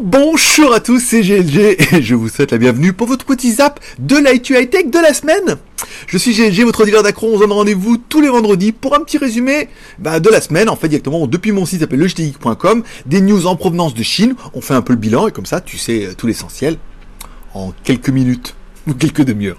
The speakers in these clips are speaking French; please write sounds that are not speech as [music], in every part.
Bonjour à tous, c'est GLG et je vous souhaite la bienvenue pour votre petit zap de l'IT High Tech de la semaine. Je suis GLG, votre dealer d'accro, on se donne rendez-vous tous les vendredis pour un petit résumé bah, de la semaine, en fait directement depuis mon site appelé legtgeek.com, des news en provenance de Chine, on fait un peu le bilan et comme ça tu sais euh, tout l'essentiel en quelques minutes ou quelques demi-heures.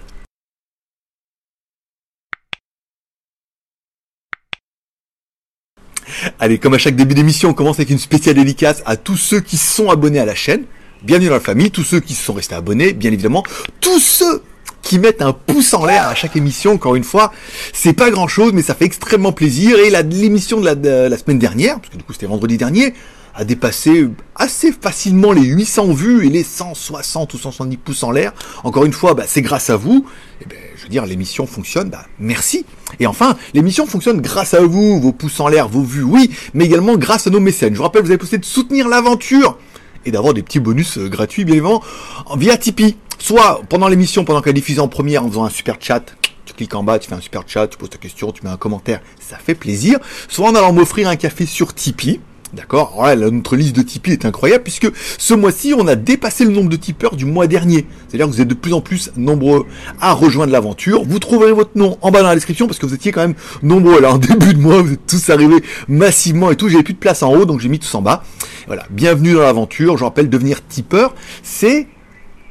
Allez, comme à chaque début d'émission, on commence avec une spéciale dédicace à tous ceux qui sont abonnés à la chaîne. Bienvenue dans la famille, tous ceux qui sont restés abonnés, bien évidemment. Tous ceux qui mettent un pouce en l'air à chaque émission, encore une fois, c'est pas grand chose, mais ça fait extrêmement plaisir. Et l'émission de la semaine dernière, parce que du coup c'était vendredi dernier, a dépassé assez facilement les 800 vues et les 160 ou 170 pouces en l'air. Encore une fois, bah, c'est grâce à vous. Et eh ben, je veux dire, l'émission fonctionne, bah, merci. Et enfin, l'émission fonctionne grâce à vous, vos pouces en l'air, vos vues, oui, mais également grâce à nos mécènes. Je vous rappelle, vous avez possibilité de soutenir l'aventure et d'avoir des petits bonus euh, gratuits, bien évidemment, via Tipeee. Soit pendant l'émission, pendant qu'elle est en première, en faisant un super chat, tu cliques en bas, tu fais un super chat, tu poses ta question, tu mets un commentaire, ça fait plaisir. Soit en allant m'offrir un café sur Tipeee. D'accord voilà, Notre liste de Tipeee est incroyable puisque ce mois-ci, on a dépassé le nombre de tipeurs du mois dernier. C'est-à-dire que vous êtes de plus en plus nombreux à rejoindre l'aventure. Vous trouverez votre nom en bas dans la description parce que vous étiez quand même nombreux. Là, en [laughs] début de mois, vous êtes tous arrivés massivement et tout. J'avais plus de place en haut, donc j'ai mis tous en bas. Voilà, bienvenue dans l'aventure. Je rappelle, devenir tipeur, c'est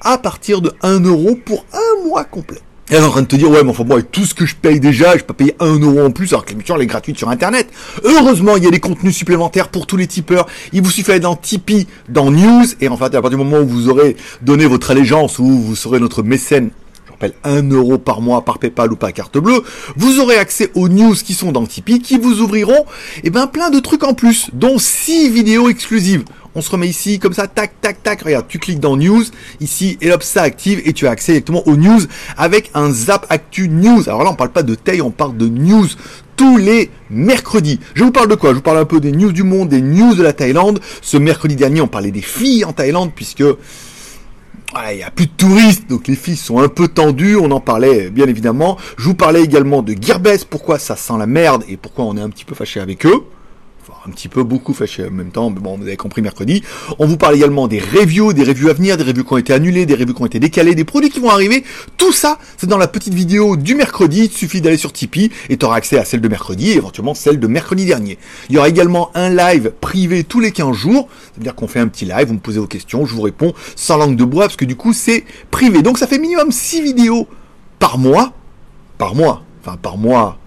à partir de 1 euro pour un mois complet. Et elle est en train de te dire, ouais, mais enfin, moi, avec tout ce que je paye déjà, je peux payer un euro en plus, alors que l'émission, elle est gratuite sur Internet. Heureusement, il y a des contenus supplémentaires pour tous les tipeurs. Il vous suffit d'aller dans Tipeee, dans News, et en fait, à partir du moment où vous aurez donné votre allégeance, ou vous serez notre mécène je rappelle 1 euro par mois par PayPal ou par carte bleue, vous aurez accès aux news qui sont dans Tipeee, qui vous ouvriront eh ben, plein de trucs en plus, dont 6 vidéos exclusives on se remet ici, comme ça, tac, tac, tac, regarde, tu cliques dans News, ici, et hop, ça active, et tu as accès directement aux news avec un Zap Actu News. Alors là, on parle pas de taille, on parle de news tous les mercredis. Je vous parle de quoi? Je vous parle un peu des news du monde, des news de la Thaïlande. Ce mercredi dernier, on parlait des filles en Thaïlande, puisque il n'y a plus de touristes, donc les filles sont un peu tendues, on en parlait bien évidemment. Je vous parlais également de Gearbest, pourquoi ça sent la merde et pourquoi on est un petit peu fâché avec eux? Un petit peu beaucoup fâché en même temps, mais bon, vous avez compris mercredi. On vous parle également des reviews, des reviews à venir, des reviews qui ont été annulées, des reviews qui ont été décalées, des produits qui vont arriver. Tout ça, c'est dans la petite vidéo du mercredi. Il suffit d'aller sur Tipeee et tu auras accès à celle de mercredi et éventuellement celle de mercredi dernier. Il y aura également un live privé tous les 15 jours. C'est-à-dire qu'on fait un petit live, vous me posez vos questions, je vous réponds sans langue de bois parce que du coup, c'est privé. Donc ça fait minimum 6 vidéos par mois. Par mois. Enfin, par mois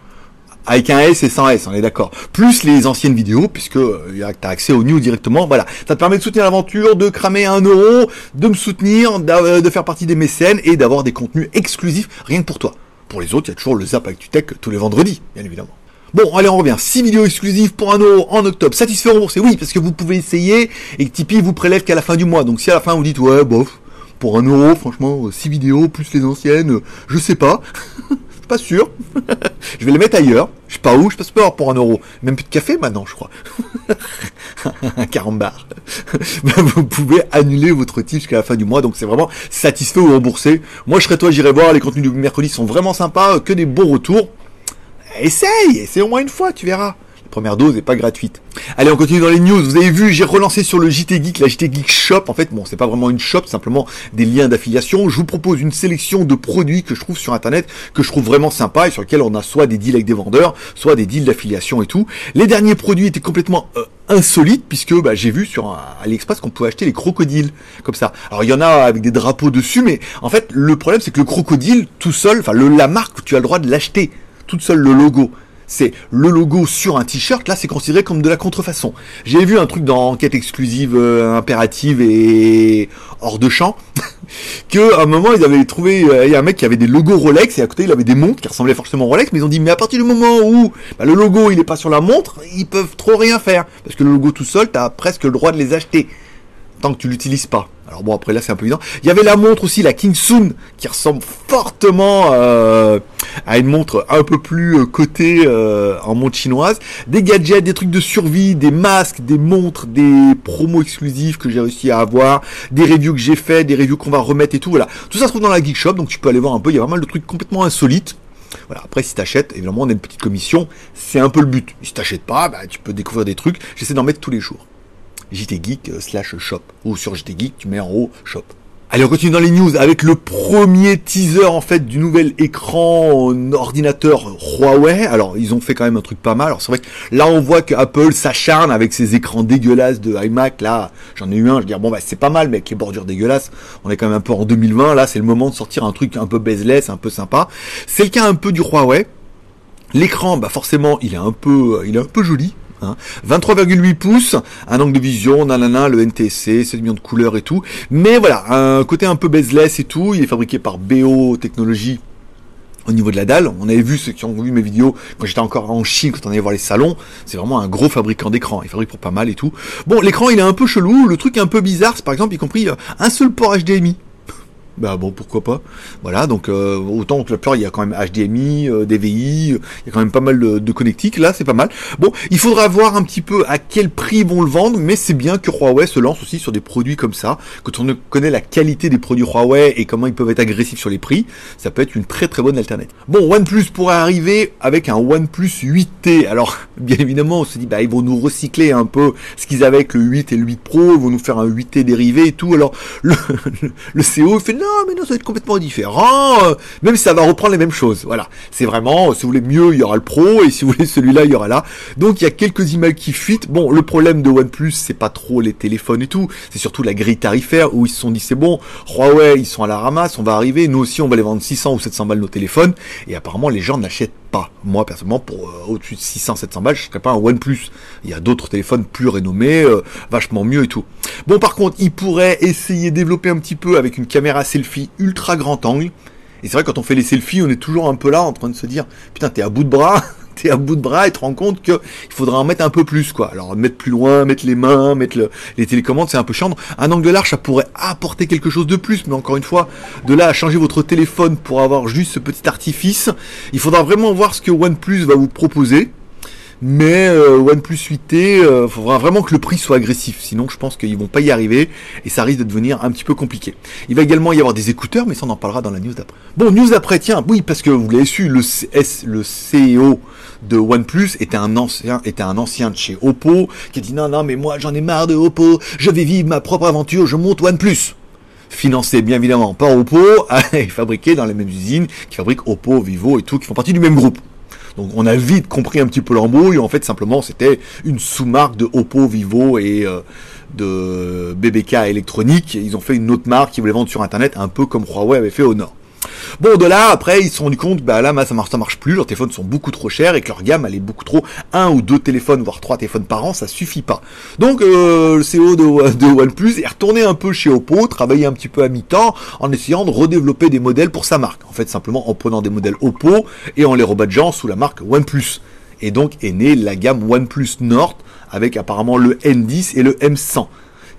avec un S et sans S, on est d'accord. Plus les anciennes vidéos, puisque euh, tu as accès aux news directement. Voilà, ça te permet de soutenir l'aventure, de cramer un euro, de me soutenir, euh, de faire partie des mécènes et d'avoir des contenus exclusifs rien que pour toi. Pour les autres, il y a toujours le Zap ActuTech tous les vendredis, bien évidemment. Bon, allez, on revient. 6 vidéos exclusives pour un euro en octobre. Satisfait remboursé, oui, parce que vous pouvez essayer et que Tipeee vous prélève qu'à la fin du mois. Donc si à la fin vous dites, ouais, bof, pour un euro, franchement, 6 vidéos plus les anciennes, je sais pas. [laughs] pas sûr. [laughs] je vais les mettre ailleurs. Je sais pas où, je passe pas pour un euro. Même plus de café maintenant, je crois. un [laughs] carambar. [laughs] vous pouvez annuler votre titre jusqu'à la fin du mois, donc c'est vraiment satisfait ou remboursé. Moi, je serais toi, j'irai voir. Les contenus du mercredi sont vraiment sympas, que des bons retours. Essaye, essaye au moins une fois, tu verras première dose n'est pas gratuite. Allez, on continue dans les news. Vous avez vu, j'ai relancé sur le JT Geek, la JT Geek Shop. En fait, bon, c'est pas vraiment une shop, simplement des liens d'affiliation. Je vous propose une sélection de produits que je trouve sur Internet, que je trouve vraiment sympa et sur lesquels on a soit des deals avec des vendeurs, soit des deals d'affiliation et tout. Les derniers produits étaient complètement euh, insolites puisque bah, j'ai vu sur AliExpress qu'on pouvait acheter les crocodiles comme ça. Alors il y en a avec des drapeaux dessus, mais en fait le problème c'est que le crocodile tout seul, enfin la marque, tu as le droit de l'acheter toute seule le logo c'est le logo sur un t-shirt, là c'est considéré comme de la contrefaçon. J'ai vu un truc dans enquête exclusive euh, impérative et hors de champ, [laughs] que un moment ils avaient trouvé, euh, il y a un mec qui avait des logos Rolex et à côté il avait des montres qui ressemblaient forcément Rolex, mais ils ont dit mais à partir du moment où bah, le logo il est pas sur la montre, ils peuvent trop rien faire. Parce que le logo tout seul, t'as presque le droit de les acheter tant que tu l'utilises pas. Alors bon, après là, c'est un peu évident. Il y avait la montre aussi, la King Soon, qui ressemble fortement euh, à une montre un peu plus euh, cotée euh, en montre chinoise. Des gadgets, des trucs de survie, des masques, des montres, des promos exclusifs que j'ai réussi à avoir, des reviews que j'ai fait, des reviews qu'on va remettre et tout. Voilà, tout ça se trouve dans la Geek Shop, donc tu peux aller voir un peu. Il y a pas mal de trucs complètement insolites. Voilà, après si t'achètes, évidemment on a une petite commission, c'est un peu le but. Si t'achètes pas, bah, tu peux découvrir des trucs, j'essaie d'en mettre tous les jours. JT Geek slash shop. Ou sur JT Geek, tu mets en haut shop. Allez, on continue dans les news avec le premier teaser en fait du nouvel écran ordinateur Huawei. Alors, ils ont fait quand même un truc pas mal. Alors, c'est vrai que là, on voit que Apple s'acharne avec ses écrans dégueulasses de iMac. Là, j'en ai eu un. Je veux dire, bon, bah, c'est pas mal, mais avec les bordures dégueulasses, on est quand même un peu en 2020. Là, c'est le moment de sortir un truc un peu bezeless, un peu sympa. C'est le cas un peu du Huawei. L'écran, bah, forcément, il est un peu, il est un peu joli. 23,8 hein. pouces, un angle de vision, nanana, le NTSC, 7 millions de couleurs et tout. Mais voilà, un côté un peu bezeless et tout. Il est fabriqué par BO Technologies au niveau de la dalle. On avait vu ceux qui ont vu mes vidéos quand j'étais encore en Chine, quand on allait voir les salons. C'est vraiment un gros fabricant d'écran. Il fabrique pour pas mal et tout. Bon, l'écran il est un peu chelou. Le truc un peu bizarre, c'est par exemple, y compris euh, un seul port HDMI bah bon pourquoi pas. Voilà donc euh, autant que la plupart il y a quand même HDMI euh, DVI il y a quand même pas mal de, de connectiques. Là c'est pas mal. Bon il faudra voir un petit peu à quel prix ils vont le vendre mais c'est bien que Huawei se lance aussi sur des produits comme ça quand on connaît la qualité des produits Huawei et comment ils peuvent être agressifs sur les prix. Ça peut être une très très bonne alternative bon OnePlus pourrait arriver avec un OnePlus 8T alors [laughs] bien évidemment on se dit bah ils vont nous recycler un peu ce qu'ils avaient avec le 8 et le 8 Pro ils vont nous faire un 8T dérivé et tout. Alors le, [laughs] le, le CEO fait non mais non, ça va être complètement différent. Euh, même si ça va reprendre les mêmes choses. Voilà. C'est vraiment, si vous voulez mieux, il y aura le Pro, et si vous voulez celui-là, il y aura là. Donc il y a quelques emails qui fuitent. Bon, le problème de OnePlus, c'est pas trop les téléphones et tout. C'est surtout la grille tarifaire où ils se sont dit c'est bon, Huawei, ils sont à la ramasse, on va arriver. Nous aussi, on va les vendre 600 ou 700 balles nos téléphones. Et apparemment, les gens n'achètent pas. Moi, personnellement, pour euh, au-dessus de 600, 700 balles, je ne serais pas un OnePlus. Il y a d'autres téléphones plus renommés, euh, vachement mieux et tout. Bon, par contre, ils pourraient essayer de développer un petit peu avec une caméra selfie ultra grand angle. Et c'est vrai, quand on fait les selfies, on est toujours un peu là en train de se dire, putain, t'es à bout de bras, [laughs] t'es à bout de bras et te rends compte qu'il faudra en mettre un peu plus, quoi. Alors, mettre plus loin, mettre les mains, mettre les télécommandes, c'est un peu chiant. Un angle large, ça pourrait apporter quelque chose de plus, mais encore une fois, de là à changer votre téléphone pour avoir juste ce petit artifice, il faudra vraiment voir ce que OnePlus va vous proposer. Mais euh, OnePlus 8T, il euh, faudra vraiment que le prix soit agressif, sinon je pense qu'ils vont pas y arriver et ça risque de devenir un petit peu compliqué. Il va également y avoir des écouteurs, mais ça on en parlera dans la news d'après. Bon, news d'après, tiens, oui, parce que vous l'avez su, le, CS, le CEO de OnePlus était un ancien, était un ancien de chez Oppo qui a dit non, non, mais moi j'en ai marre de Oppo, je vais vivre ma propre aventure, je monte OnePlus financé bien évidemment par Oppo, [laughs] et fabriqué dans les mêmes usines qui fabriquent Oppo, Vivo et tout, qui font partie du même groupe. Donc on a vite compris un petit peu l'embrouille. En fait, simplement, c'était une sous-marque de Oppo, Vivo et euh, de BBK électronique. Ils ont fait une autre marque qui voulait vendre sur Internet, un peu comme Huawei avait fait au Nord. Bon, de là, après, ils se sont rendus compte, bah là, ça marche, marche plus, leurs téléphones sont beaucoup trop chers et que leur gamme, elle est beaucoup trop, un ou deux téléphones, voire trois téléphones par an, ça suffit pas. Donc, euh, le CEO de, OnePlus est retourné un peu chez Oppo, travaillé un petit peu à mi-temps, en essayant de redévelopper des modèles pour sa marque. En fait, simplement en prenant des modèles Oppo et en les rebadgeant sous la marque OnePlus. Et donc est née la gamme OnePlus Nord avec apparemment le N10 et le M100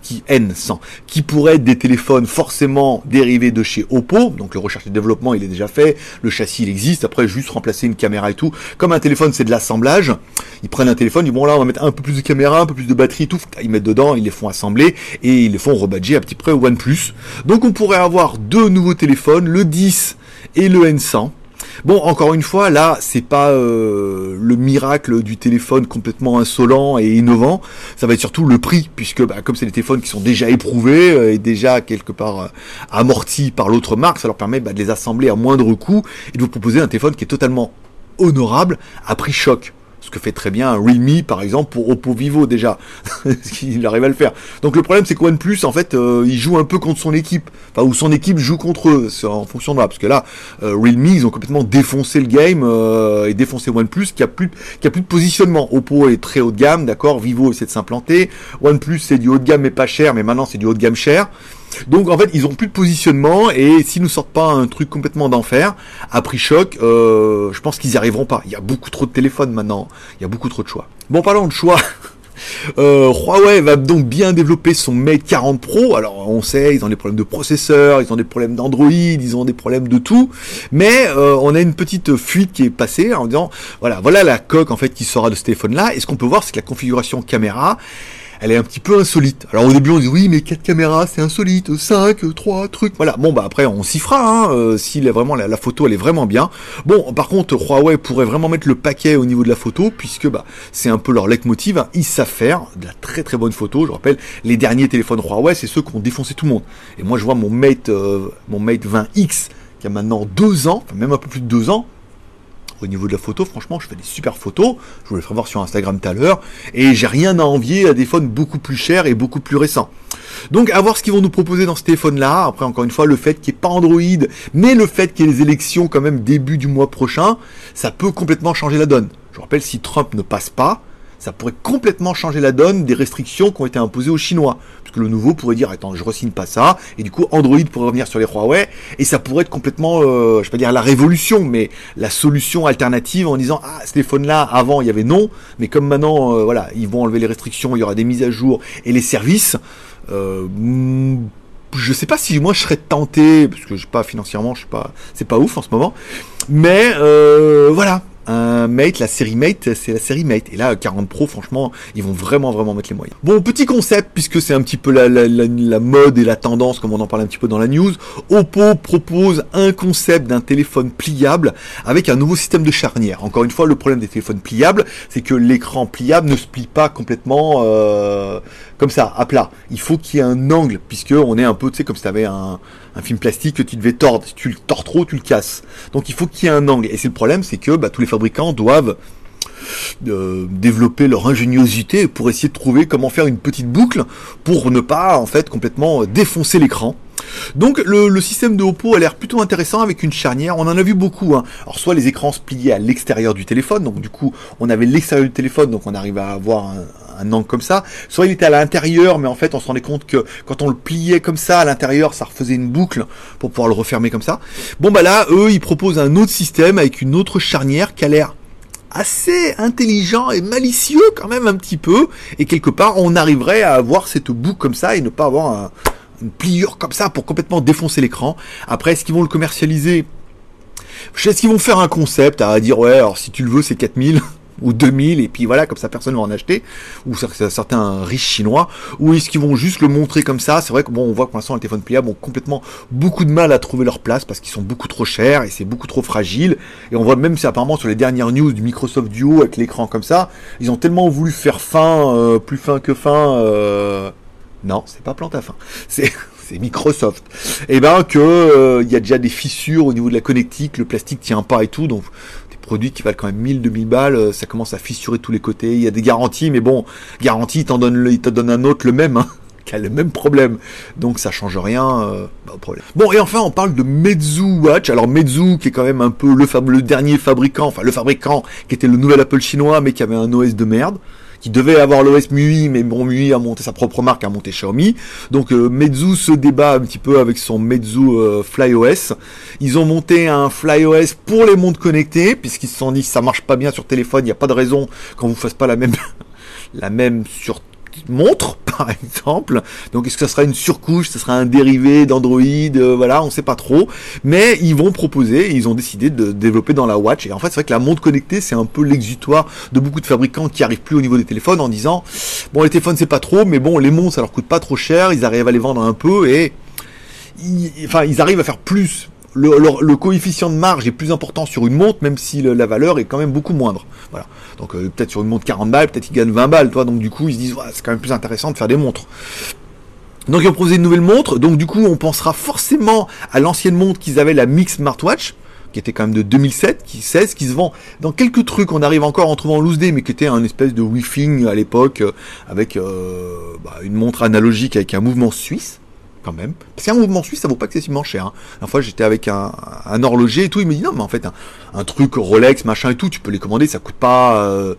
qui N100, qui pourrait être des téléphones forcément dérivés de chez Oppo. Donc le recherche et développement, il est déjà fait, le châssis il existe. Après juste remplacer une caméra et tout. Comme un téléphone, c'est de l'assemblage. Ils prennent un téléphone, ils disent bon là on va mettre un peu plus de caméra, un peu plus de batterie, tout. Ils mettent dedans, ils les font assembler et ils les font rebadger à petit près au OnePlus. Donc on pourrait avoir deux nouveaux téléphones, le 10 et le N100 Bon, encore une fois, là, c'est pas euh, le miracle du téléphone complètement insolent et innovant. Ça va être surtout le prix, puisque bah, comme c'est des téléphones qui sont déjà éprouvés euh, et déjà quelque part euh, amortis par l'autre marque, ça leur permet bah, de les assembler à moindre coût et de vous proposer un téléphone qui est totalement honorable à prix choc ce que fait très bien Realme par exemple pour Oppo Vivo déjà, [laughs] qu'il arrive à le faire. Donc le problème c'est que OnePlus en fait euh, il joue un peu contre son équipe, enfin ou son équipe joue contre eux, en fonction de là, parce que là euh, Realme ils ont complètement défoncé le game euh, et défoncé OnePlus qui a plus qui a plus de positionnement. Oppo est très haut de gamme, d'accord, Vivo essaie de s'implanter, OnePlus c'est du haut de gamme mais pas cher, mais maintenant c'est du haut de gamme cher. Donc en fait, ils ont plus de positionnement et s'ils nous sortent pas un truc complètement d'enfer, à prix choc, euh, je pense qu'ils y arriveront pas. Il y a beaucoup trop de téléphones maintenant, il y a beaucoup trop de choix. Bon, parlons de choix. [laughs] Euh, Huawei va donc bien développer son Mate 40 Pro. Alors on sait, ils ont des problèmes de processeur, ils ont des problèmes d'Android, ils ont des problèmes de tout. Mais euh, on a une petite fuite qui est passée en disant, voilà, voilà la coque en fait qui sera de ce téléphone-là. Et ce qu'on peut voir, c'est que la configuration caméra, elle est un petit peu insolite. Alors au début on dit oui mais 4 caméras c'est insolite, 5, 3 trucs, voilà. Bon bah après on s'y fera, hein, euh, si vraiment la, photo elle est vraiment bien. Bon par contre Huawei pourrait vraiment mettre le paquet au niveau de la photo puisque bah c'est un peu leur leitmotiv, hein. ils savent faire de la très très bonne photo. Je rappelle les derniers téléphones Huawei c'est ceux qui ont défoncé tout le monde. Et moi je vois mon Mate, euh, mon Mate 20X qui a maintenant 2 ans, enfin même un peu plus de 2 ans, au niveau de la photo, franchement, je fais des super photos. Je vous les ferai voir sur Instagram tout à l'heure. Et j'ai rien à envier à des phones beaucoup plus chers et beaucoup plus récents. Donc, à voir ce qu'ils vont nous proposer dans ce téléphone-là. Après, encore une fois, le fait qu'il n'y ait pas Android, mais le fait qu'il y ait les élections quand même début du mois prochain, ça peut complètement changer la donne. Je vous rappelle, si Trump ne passe pas, ça pourrait complètement changer la donne des restrictions qui ont été imposées aux Chinois. Parce que le nouveau pourrait dire, attends, je re-signe pas ça, et du coup, Android pourrait revenir sur les Huawei, et ça pourrait être complètement, euh, je vais pas dire la révolution, mais la solution alternative en disant, ah, ce téléphone-là, avant, il y avait non, mais comme maintenant, euh, voilà, ils vont enlever les restrictions, il y aura des mises à jour, et les services, euh, je sais pas si moi je serais tenté, parce que je sais pas financièrement, je sais pas, c'est pas ouf en ce moment, mais euh, voilà, un Mate, la série Mate, c'est la série Mate. Et là, 40 Pro, franchement, ils vont vraiment, vraiment mettre les moyens. Bon, petit concept, puisque c'est un petit peu la, mode et la tendance, comme on en parle un petit peu dans la news. Oppo propose un concept d'un téléphone pliable avec un nouveau système de charnière. Encore une fois, le problème des téléphones pliables, c'est que l'écran pliable ne se plie pas complètement euh, comme ça, à plat. Il faut qu'il y ait un angle, puisque on est un peu, tu sais, comme si tu un, un film plastique que tu devais tordre. Si tu le tords trop, tu le casses. Donc il faut qu'il y ait un angle. Et c'est le problème, c'est que bah, tous les fabricants doivent euh, développer leur ingéniosité pour essayer de trouver comment faire une petite boucle pour ne pas en fait complètement défoncer l'écran. Donc le, système de Oppo a l'air plutôt intéressant avec une charnière. On en a vu beaucoup. Hein. Alors soit les écrans se pliaient à l'extérieur du téléphone, donc du coup on avait l'extérieur du téléphone, donc on arrive à avoir un, un angle comme ça. Soit il était à l'intérieur, mais en fait on se rendait compte que quand on le pliait comme ça à l'intérieur, ça refaisait une boucle pour pouvoir le refermer comme ça. Bon bah là, eux, ils proposent un autre système avec une autre charnière qui a l'air assez intelligent et malicieux quand même un petit peu. Et quelque part, on arriverait à avoir cette boucle comme ça et ne pas avoir une pliure comme ça pour complètement défoncer l'écran. Après, est-ce qu'ils vont le commercialiser? Est-ce qu'ils vont faire un concept à dire ouais, alors si tu le veux, c'est 4000 ou 2000 et puis voilà comme ça personne va en acheter. Ou certains riches chinois. Ou est-ce qu'ils vont juste le montrer comme ça? C'est vrai que bon on voit que pour l'instant les téléphones pliables ont complètement beaucoup de mal à trouver leur place parce qu'ils sont beaucoup trop chers et c'est beaucoup trop fragile. Et on voit même si apparemment sur les dernières news du Microsoft Duo avec l'écran comme ça ils ont tellement voulu faire fin euh, plus fin que fin euh... non c'est pas plante à fin. [laughs] C'est c'est Microsoft, et eh ben que euh, il y a déjà des fissures au niveau de la connectique, le plastique tient pas et tout, donc produits qui valent quand même 1000, 2000 balles, euh, ça commence à fissurer tous les côtés. Il y a des garanties, mais bon, garantie, il t'en donne, il donne un autre le même, hein, [laughs] qui a le même problème. Donc ça change rien euh, au problème. Bon, et enfin, on parle de Meizu Watch. Alors Meizu, qui est quand même un peu le dernier fabricant, enfin le fabricant qui était le nouvel Apple chinois, mais qui avait un OS de merde qui devait avoir l'OS MUI, mais bon, MUI a monté sa propre marque, a monté Xiaomi. Donc euh, Meizu se débat un petit peu avec son Meizu euh, FlyOS. Ils ont monté un FlyOS pour les montres connectées, puisqu'ils se sont dit ça marche pas bien sur téléphone, il n'y a pas de raison qu'on vous fasse pas la même [laughs] la même sur montre, [laughs] par exemple. Donc, est-ce que ça sera une surcouche, ce sera un dérivé d'Android, euh, voilà, on sait pas trop. Mais ils vont proposer, ils ont décidé de développer dans la Watch. Et en fait, c'est vrai que la montre connectée, c'est un peu l'exutoire de beaucoup de fabricants qui arrivent plus au niveau des téléphones en disant, bon, les téléphones c'est pas trop, mais bon, les montres ça leur coûte pas trop cher, ils arrivent à les vendre un peu et, enfin, ils arrivent à faire plus le, coefficient de marge est plus important sur une montre, même si la valeur est quand même beaucoup moindre. Voilà. Donc euh, peut-être sur une montre 40 balles, peut-être qu'ils gagnent 20 balles, toi. Donc du coup, ils se disent, c'est quand même plus intéressant de faire des montres. Donc ils ont proposé une nouvelle montre. Donc du coup, on pensera forcément à l'ancienne montre qu'ils avaient, la Mix Smartwatch qui était quand même de 2007, qui 16, qui se vend dans quelques trucs. On arrive encore en trouvant loose mais qui était un espèce de Wi-Fi à l'époque, euh, avec euh, bah, une montre analogique avec un mouvement suisse même. Parce qu'un mouvement suisse, ça vaut pas excessivement cher. Hein. La fois, j'étais avec un, horloger et tout, il me dit non, mais en fait, un, truc Rolex, machin et tout, tu peux les commander, ça coûte pas, euh,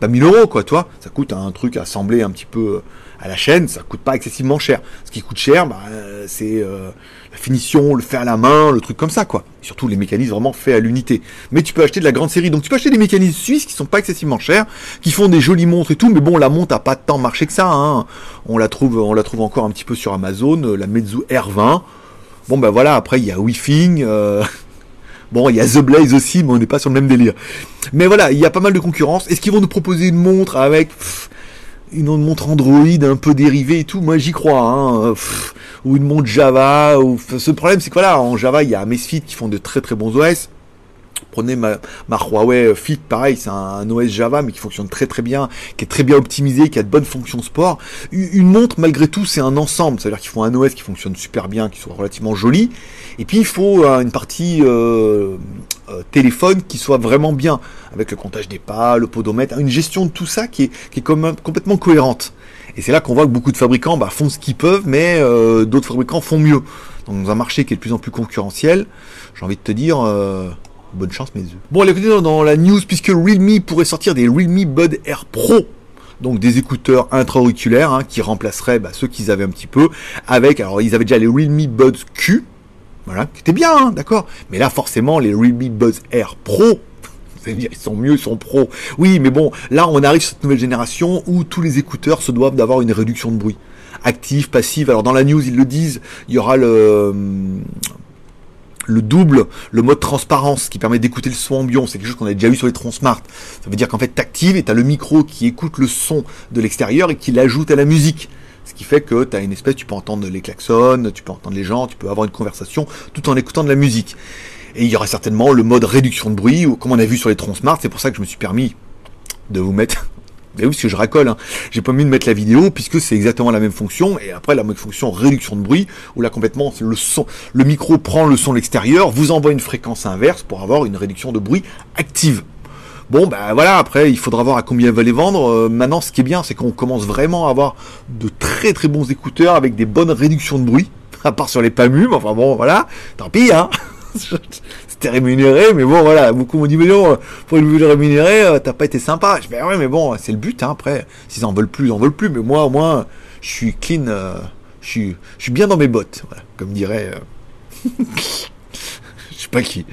pas 1000 euros, quoi, toi. Ça coûte un truc assemblé un petit peu euh, à la chaîne, ça coûte pas excessivement cher. Ce qui coûte cher, bah, c'est euh, la finition, le faire à la main, le truc comme ça, quoi. surtout les mécanismes vraiment faits à l'unité. Mais tu peux acheter de la grande série, donc tu peux acheter des mécanismes suisses qui sont pas excessivement chers, qui font des jolies montres et tout, mais bon, la montre a pas tant marché que ça. Hein. On la trouve, on la trouve encore un petit peu sur Amazon, euh, la Meizu R20. Bon ben voilà, après il y a Wifing. Euh... [laughs] Bon, il y a The Blaze aussi, mais on n'est pas sur le même délire. Mais voilà, il y a pas mal de concurrence. Est-ce qu'ils vont nous proposer une montre avec une montre Android un peu dérivée et tout, moi j'y crois. Hein. ou une montre Java. Ou... Ce problème, c'est que voilà, en Java, il y a Amazfit qui font de très très bons OS. Prenez ma, Huawei Fit, pareil, c'est un, OS Java, mais qui fonctionne très très bien, qui est très bien optimisé, qui a de bonnes fonctions sport. Une, montre, malgré tout, c'est un ensemble. C'est-à-dire qu'il faut un OS qui fonctionne super bien, qui soit relativement joli. Et puis il faut euh, une partie euh, euh, téléphone qui soit vraiment bien, avec le comptage des pas, le podomètre, une gestion de tout ça qui est, qui est complètement cohérente. Et c'est là qu'on voit que beaucoup de fabricants bah, font ce qu'ils peuvent, mais d'autres fabricants font mieux. Donc dans un marché qui est de plus en plus concurrentiel, j'ai envie de te dire, Bonne chance mes yeux. Bon, allez, écoutez, dans la news, puisque Realme pourrait sortir des Realme Bud Air Pro, donc des écouteurs intra-auriculaires hein, qui remplaceraient bah, ceux qu'ils avaient un petit peu, avec, alors ils avaient déjà les Realme Buds Q, voilà, qui étaient bien, hein, d'accord, mais là forcément les Realme Buds Air Pro, [laughs] ils sont mieux, ils sont pro. Oui, mais bon, là on arrive sur cette nouvelle génération où tous les écouteurs se doivent d'avoir une réduction de bruit. Active, passive. Alors dans la news ils le disent, il y aura le le double, le mode transparence qui permet d'écouter le son ambiant, c'est quelque chose qu'on a déjà vu sur les troncs smart. Ça veut dire qu'en fait, t'actives et t'as le micro qui écoute le son de l'extérieur et qui l'ajoute à la musique. Ce qui fait que tu as une espèce, tu peux entendre les klaxons, tu peux entendre les gens, tu peux avoir une conversation tout en écoutant de la musique. Et il y aura certainement le mode réduction de bruit, comme on a vu sur les troncs smart, c'est pour ça que je me suis permis de vous mettre mais oui, parce que je racole. Hein. J'ai pas mis de mettre la vidéo puisque c'est exactement la même fonction. Et après, la même fonction réduction de bruit, où là complètement le son, le micro prend le son de l'extérieur, vous envoie une fréquence inverse pour avoir une réduction de bruit active. Bon, ben voilà, après, il faudra voir à combien elle va les vendre. Euh, maintenant, ce qui est bien, c'est qu'on commence vraiment à avoir de très très bons écouteurs avec des bonnes réductions de bruit. [laughs] À part sur les PAMU, enfin bon, voilà, tant pis, hein. [laughs] c'était rémunéré, mais bon, voilà, beaucoup m'ont dit, mais non, pour une rémunéré, euh, t'as pas été sympa. Je dis, ouais, mais bon, c'est le but, hein, après. S'ils en veulent plus, ils en veulent plus, mais moi, au moins, je suis clean, euh, je suis, je suis bien dans mes bottes, voilà, comme dirait. Euh, [laughs] pas qui.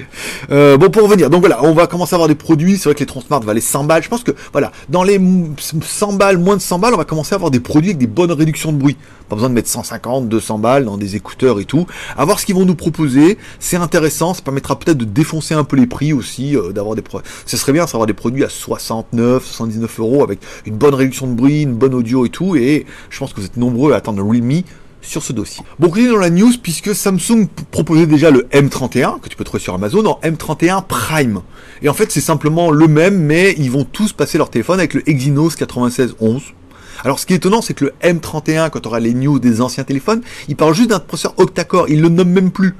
Euh, bon, pour revenir, donc voilà, on va commencer à avoir des produits. C'est vrai que les Transmart valaient 100 balles. Je pense que, voilà, dans les 100 balles, moins de 100 balles, on va commencer à avoir des produits avec des bonnes réductions de bruit. Pas besoin de mettre 150, 200 balles dans des écouteurs et tout. À voir ce qu'ils vont nous proposer. C'est intéressant. Ça permettra peut-être de défoncer un peu les prix aussi, euh, d'avoir des produits. Ce serait bien d'avoir des produits à 69, 79 euros avec une bonne réduction de bruit, une bonne audio et tout. Et je pense que vous êtes nombreux à attendre le Realme sur ce dossier. Bon, est dans la news puisque Samsung proposait déjà le M31 que tu peux trouver sur Amazon en M31 Prime. Et en fait, c'est simplement le même, mais ils vont tous passer leur téléphone avec le Exynos 9611. Alors, ce qui est étonnant, c'est que le M31, quand on aura les news des anciens téléphones, il parle juste d'un processeur octa-core. Il le nomme même plus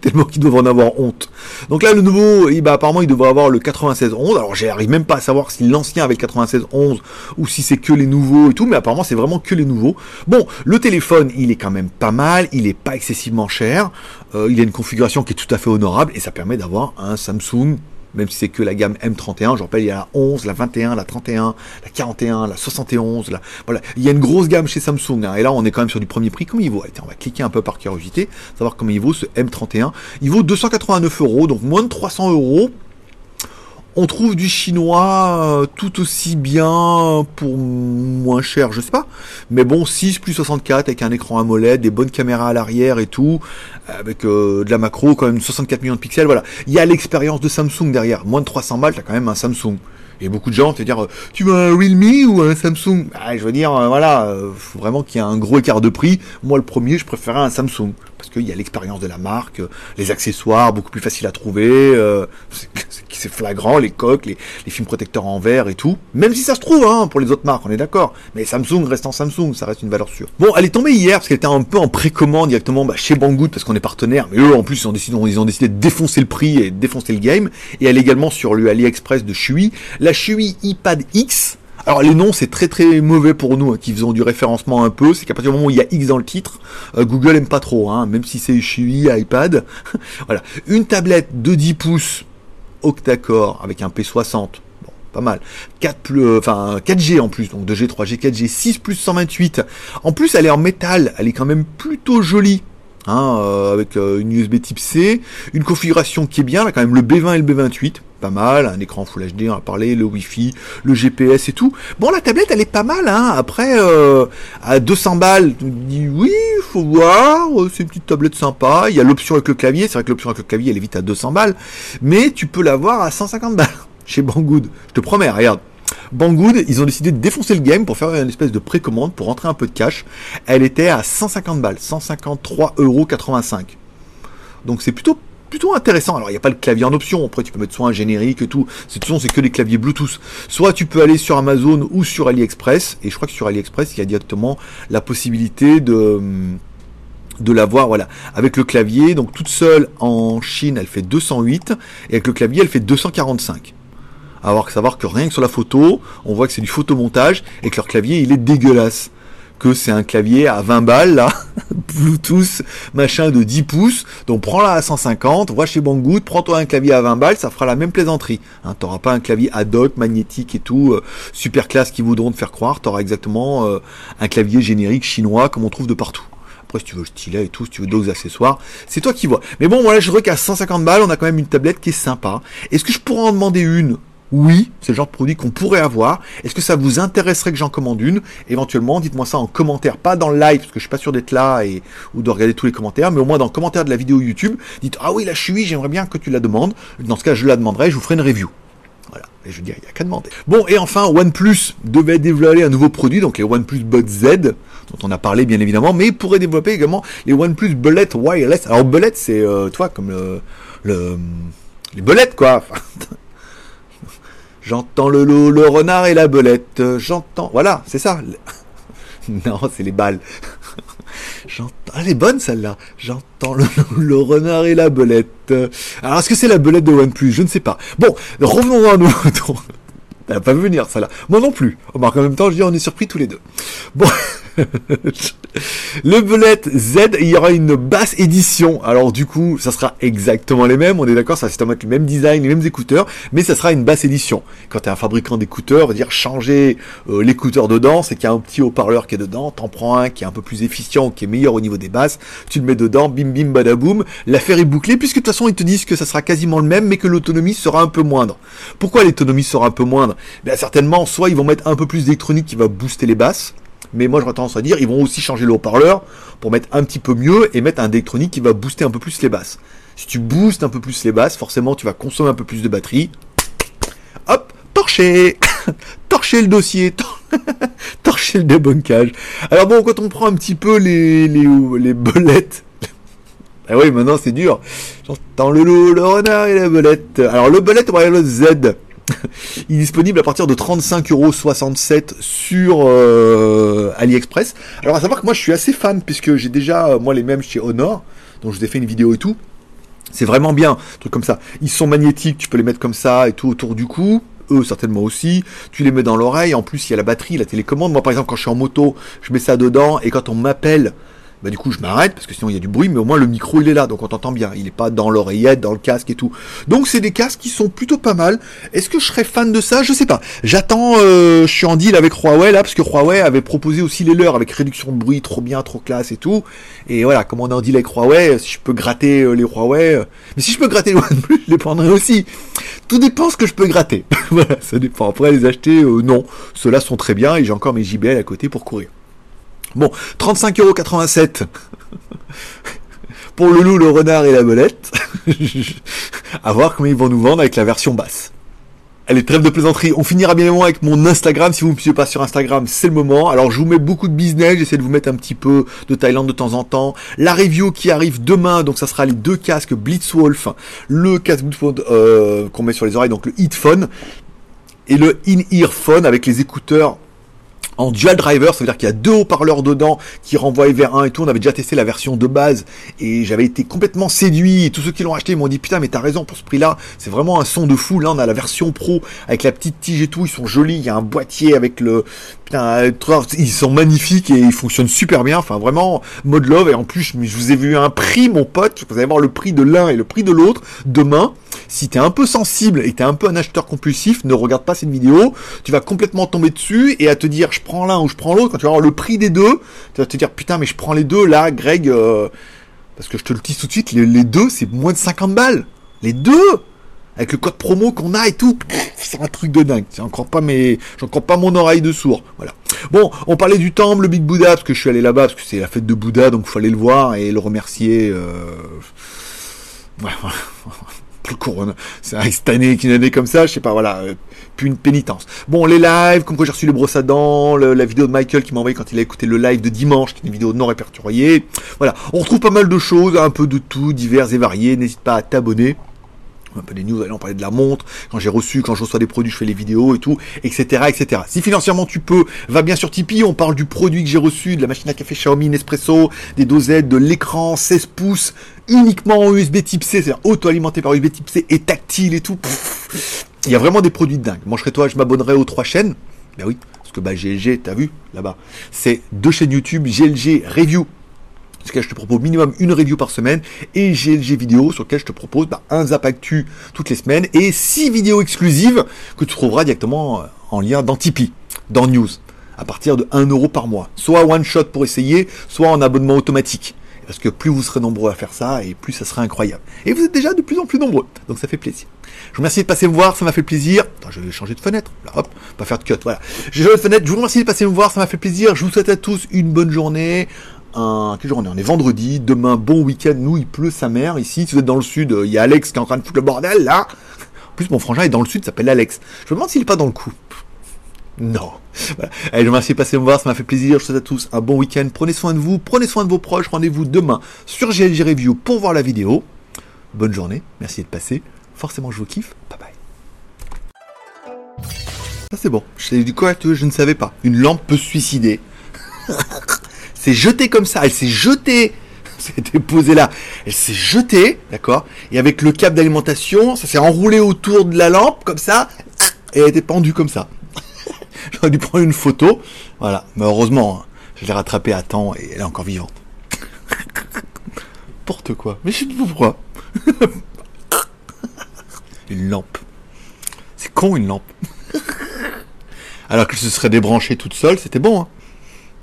tellement qu'ils doivent en avoir honte. Donc là, le nouveau, eh ben, apparemment, il devrait avoir le 9611. Alors, j'arrive même pas à savoir si l'ancien avait le 9611 ou si c'est que les nouveaux et tout, mais apparemment, c'est vraiment que les nouveaux. Bon, le téléphone, il est quand même pas mal, il est pas excessivement cher, euh, il a une configuration qui est tout à fait honorable et ça permet d'avoir un Samsung même si c'est que la gamme M31, je rappelle, il y a la 11, la 21, la 31, la 41, la 71, la... voilà, il y a une grosse gamme chez Samsung, hein. et là on est quand même sur du premier prix, comment il vaut? On va cliquer un peu par curiosité, savoir comment il vaut ce M31, il vaut 289 euros, donc moins de 300 euros, on trouve du chinois euh, tout aussi bien pour moins cher, je sais pas. Mais bon, 6 plus 64 avec un écran AMOLED, des bonnes caméras à l'arrière et tout, avec euh, de la macro, quand même 64 millions de pixels, voilà. Il y a l'expérience de Samsung derrière. Moins de 300 balles, t'as quand même un Samsung. Et beaucoup de gens te dire, tu veux un Realme ou un Samsung? Ah, Je veux dire, euh, voilà, faut vraiment qu'il y ait un gros écart de prix. Moi, le premier, je préférais un Samsung parce qu'il y a l'expérience de la marque, les accessoires beaucoup plus faciles à trouver, c'est flagrant, les coques, les, films protecteurs en verre et tout. Même si ça se trouve, hein, pour les autres marques, on est d'accord. Mais Samsung reste en Samsung, ça reste une valeur sûre. Bon, elle est tombée hier parce qu'elle était un peu en précommande directement bah, chez Banggood parce qu'on est partenaire. Mais eux, en plus, ils ont, décidé, ils ont décidé de défoncer le prix et de défoncer le game. Et elle est également sur le AliExpress de Shui. La Shui iPad X alors les noms c'est très très mauvais pour nous hein, qui faisons du référencement un peu, c'est qu'à partir du moment où il y a X dans le titre, euh, Google aime pas trop, hein, même si c'est chui, iPad. [laughs] voilà. Une tablette de 10 pouces octa-core avec un P60, bon, pas mal. 4 plus, euh, enfin 4G en plus, donc 2G, 3G, 4G, 6 plus 128. En plus elle est en métal, elle est quand même plutôt jolie. Hein, euh, avec une USB type C, une configuration qui est bien, là quand même le B20 et le B28, pas mal, un écran Full HD, on a parlé, le Wi-Fi, le GPS et tout. Bon, la tablette, elle est pas mal, hein. Après, euh, à 200 balles, tu dis oui, faut voir, euh, c'est une petite tablette sympa. Il y a l'option avec le clavier, c'est vrai que l'option avec le clavier, elle est vite à 200 balles, mais tu peux l'avoir à 150 balles [laughs] chez Banggood. Je te promets, regarde. Banggood, ils ont décidé de défoncer le game pour faire une espèce de précommande pour rentrer un peu de cash. Elle était à 150 balles, 153,85€. Donc c'est plutôt plutôt intéressant. Alors, il n'y a pas le clavier en option. Après, tu peux mettre soit un générique et tout. De toute c'est que les claviers Bluetooth. Soit tu peux aller sur Amazon ou sur AliExpress. Et je crois que sur AliExpress, il y a directement la possibilité de de l'avoir voilà avec le clavier donc toute seule en Chine elle fait 208 et avec le clavier elle fait 245 alors savoir que rien que sur la photo on voit que c'est du photomontage et que leur clavier il est dégueulasse que c'est un clavier à 20 balles là, Bluetooth, machin de 10 pouces, donc prends-la à 150, va chez Banggood, prends-toi un clavier à 20 balles, ça fera la même plaisanterie. Hein, t'auras pas un clavier ad hoc, magnétique et tout, euh, super classe qui voudront te faire croire, t'auras exactement euh, un clavier générique chinois comme on trouve de partout. Après, si tu veux le stylet et tout, si tu veux d'autres accessoires, c'est toi qui vois. Mais bon, voilà, je qu'à 150 balles, on a quand même une tablette qui est sympa. Est-ce que je pourrais en demander une? Oui, c'est le genre de produit qu'on pourrait avoir. Est-ce que ça vous intéresserait que j'en commande une? Éventuellement, dites-moi ça en commentaire, pas dans le live, parce que je suis pas sûr d'être là et ou de regarder tous les commentaires, mais au moins dans le commentaire de la vidéo YouTube, dites ah oui là je suis, j'aimerais bien que tu la demandes. Dans ce cas, je la demanderai, je vous ferai une review. Voilà, et je dis, il n'y a qu'à demander. Bon, et enfin, OnePlus devait développer un nouveau produit, donc les OnePlus Buds Z, dont on a parlé bien évidemment, mais pourrait développer également les OnePlus Bullet Wireless. Alors Bullet, c'est, euh, toi, comme le, le, les bullets, quoi. [laughs] J'entends le loup, le renard et la belette. J'entends. Voilà, c'est ça. [laughs] non, c'est les balles. [laughs] J'entends. Elle est bonne celle-là. J'entends le, le, renard et la belette. Alors, est-ce que c'est la belette de OnePlus? Je ne sais pas. Bon, revenons à nous. [laughs] Elle va pas venir, celle-là. Moi non plus. Oh, en même temps, je dis, on est surpris tous les deux. Bon. [laughs] le Bullet Z, il y aura une basse édition. Alors du coup, ça sera exactement les mêmes. On est d'accord, ça va être le même design, les mêmes écouteurs, mais ça sera une basse édition. Quand tu es un fabricant d'écouteurs, veut dire changer euh, l'écouteur dedans, c'est qu'il y a un petit haut-parleur qui est dedans. T'en prends un qui est un peu plus efficient, qui est meilleur au niveau des basses. Tu le mets dedans, bim bim badaboum. L'affaire est bouclée puisque de toute façon ils te disent que ça sera quasiment le même, mais que l'autonomie sera un peu moindre. Pourquoi l'autonomie sera un peu moindre? Ben certainement, soit ils vont mettre un peu plus d'électronique qui va booster les basses mais moi j'aurais tendance à dire ils vont aussi changer le haut-parleur pour mettre un petit peu mieux et mettre un électronique qui va booster un peu plus les basses. Si tu boostes un peu plus les basses, forcément tu vas consommer un peu plus de batterie. Hop, torché [coughs] Torcher le dossier, [laughs] torcher le débunkage. Alors bon, quand on prend un petit peu les, les, les bolettes, [laughs] ah oui, maintenant c'est dur. J'entends le loup, le renard et la belette. Alors le belette le Z, [laughs] il est disponible à partir de 35,67€ sur euh, AliExpress. Alors à savoir que moi je suis assez fan puisque j'ai déjà euh, moi les mêmes chez Honor, dont je vous ai fait une vidéo et tout. C'est vraiment bien, truc comme ça. Ils sont magnétiques, tu peux les mettre comme ça et tout autour du cou eux certainement aussi. Tu les mets dans l'oreille. En plus, il y a la batterie, la télécommande. Moi, par exemple, quand je suis en moto, je mets ça dedans et quand on m'appelle bah du coup je m'arrête parce que sinon il y a du bruit, mais au moins le micro il est là, donc on t'entend bien. Il est pas dans l'oreillette, dans le casque et tout. Donc c'est des casques qui sont plutôt pas mal. Est-ce que je serais fan de ça? Je sais pas. J'attends. Euh, je suis en deal avec Huawei là parce que Huawei avait proposé aussi les leurs avec réduction de bruit, trop bien, trop classe et tout. Et voilà, comme on est en deal avec Huawei, si je peux gratter euh, les Huawei, euh, mais si je peux gratter les [laughs] OnePlus, je les prendrai aussi. Tout dépend ce que je peux gratter. [laughs] voilà, ça dépend. Après les acheter, non. Ceux-là sont très bien et j'ai encore mes JBL à côté pour courir. Bon, 35,87€ pour le loup, le renard et la belette. [laughs] à voir comment ils vont nous vendre avec la version basse. Allez, trêve de plaisanterie. On finira bien évidemment avec mon Instagram. Si vous ne me suivez pas sur Instagram, c'est le moment. Alors, je vous mets beaucoup de business. J'essaie de vous mettre un petit peu de Thaïlande de temps en temps. La review qui arrive demain. Donc, ça sera les deux casques Blitzwolf. Le casque euh, qu'on met sur les oreilles, donc le Heatphone. Et le In-Earphone avec les écouteurs en dual driver, ça veut dire qu'il y a deux haut-parleurs dedans qui renvoient vers un et tout. On avait déjà testé la version de base et j'avais été complètement séduit. Tous ceux qui l'ont acheté m'ont dit putain mais t'as raison pour ce prix-là, c'est vraiment un son de fou. Là on a la version pro avec la petite tige et tout, ils sont jolis. Il y a un boîtier avec le putain, ils sont magnifiques et ils fonctionnent super bien. Enfin vraiment mode love et en plus je vous ai vu un prix mon pote. Vous allez voir le prix de l'un et le prix de l'autre demain. Si t'es un peu sensible et t'es un peu un acheteur compulsif, ne regarde pas cette vidéo. Tu vas complètement tomber dessus et à te dire je prends l'un ou je prends l'autre. Quand tu vas voir le prix des deux, tu vas te dire putain mais je prends les deux là, Greg. Euh, parce que je te le dis tout de suite, les, deux c'est moins de 50 balles. Les deux avec le code promo qu'on a et tout, c'est un truc de dingue. C'est encore pas mes, j'en pas mon oreille de sourd. Voilà. Bon, on parlait du temple, le Big Buddha, parce que je suis allé là-bas, parce que c'est la fête de Bouddha, donc il fallait le voir et le remercier. Euh... [laughs] couronne. C'est cette année, une année comme ça, je sais pas, voilà, euh, puis une pénitence. Bon, les lives, comme quoi j'ai reçu les brosses à dents, la vidéo de Michael qui m'a envoyé quand il a écouté le live de dimanche, qui est une vidéo non répertoriée. Voilà, on retrouve pas mal de choses, un peu de tout, divers et variés. N'hésite pas à t'abonner un peu des news, on parlait de la montre, quand j'ai reçu, quand je reçois des produits, je fais les vidéos et tout, etc., etc. Si financièrement tu peux, va bien sur Tipeee, on parle du produit que j'ai reçu, de la machine à café Xiaomi Nespresso, des dosettes, de l'écran 16 pouces, uniquement en USB type C, c'est-à-dire auto-alimenté par USB type C et tactile et tout. il y a vraiment des produits de serais toi, je m'abonnerai aux trois chaînes. Ben oui, parce que GLG, t'as vu, là-bas, c'est deux chaînes YouTube, GLG Review sur lequel je te propose minimum une review par semaine, et GLG vidéo sur lequel je te propose bah, un Zap Actu toutes les semaines, et six vidéos exclusives que tu trouveras directement euh, en lien dans Tipeee, dans News, à partir de 1 euro par mois. Soit one shot pour essayer, soit en abonnement automatique. Parce que plus vous serez nombreux à faire ça, et plus ça sera incroyable. Et vous êtes déjà de plus en plus nombreux, donc ça fait plaisir. Je vous remercie de passer me voir, ça m'a fait plaisir. Attends, je vais changer de fenêtre. Là, hop, pas faire de cut, voilà. J'ai changé de fenêtre, je vous remercie de passer me voir, ça m'a fait plaisir. Je vous souhaite à tous une bonne journée, un, quel jour on est On vendredi, demain bon week-end, nous il pleut sa mère ici, si vous êtes dans le sud, il y a Alex qui est en train de foutre le bordel là. En plus mon frangin est dans le sud, s'appelle Alex. Je me demande s'il est pas dans le coup. Non. Allez, je vous remercie de passer me voir, ça m'a fait plaisir. Je vous souhaite à tous un bon week-end. Prenez soin de vous, prenez soin de vos proches. Rendez-vous demain sur GLG Review pour voir la vidéo. Bonne journée, merci de passer. Forcément, je vous kiffe. Bye bye. Ça c'est bon. Je dit quoi Je ne savais pas. Une lampe peut suicider. [laughs] s'est jetée comme ça, elle s'est jetée, [laughs] c'était posé là, elle s'est jetée, d'accord, et avec le câble d'alimentation, ça s'est enroulé autour de la lampe comme ça, et elle était pendue comme ça. [laughs] J'aurais dû prendre une photo, voilà, mais heureusement, hein, je l'ai rattrapée à temps et elle est encore vivante. [laughs] Porte quoi, mais je sais pas pourquoi. une lampe. C'est con une lampe. Alors que se serait débranchée toute seule, c'était bon, hein.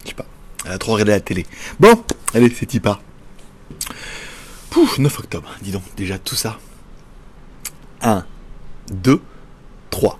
Je sais pas. Elle a trop regardé la télé. Bon, allez, c'est part. Pouf, 9 octobre, dis donc, déjà tout ça. 1, 2, 3.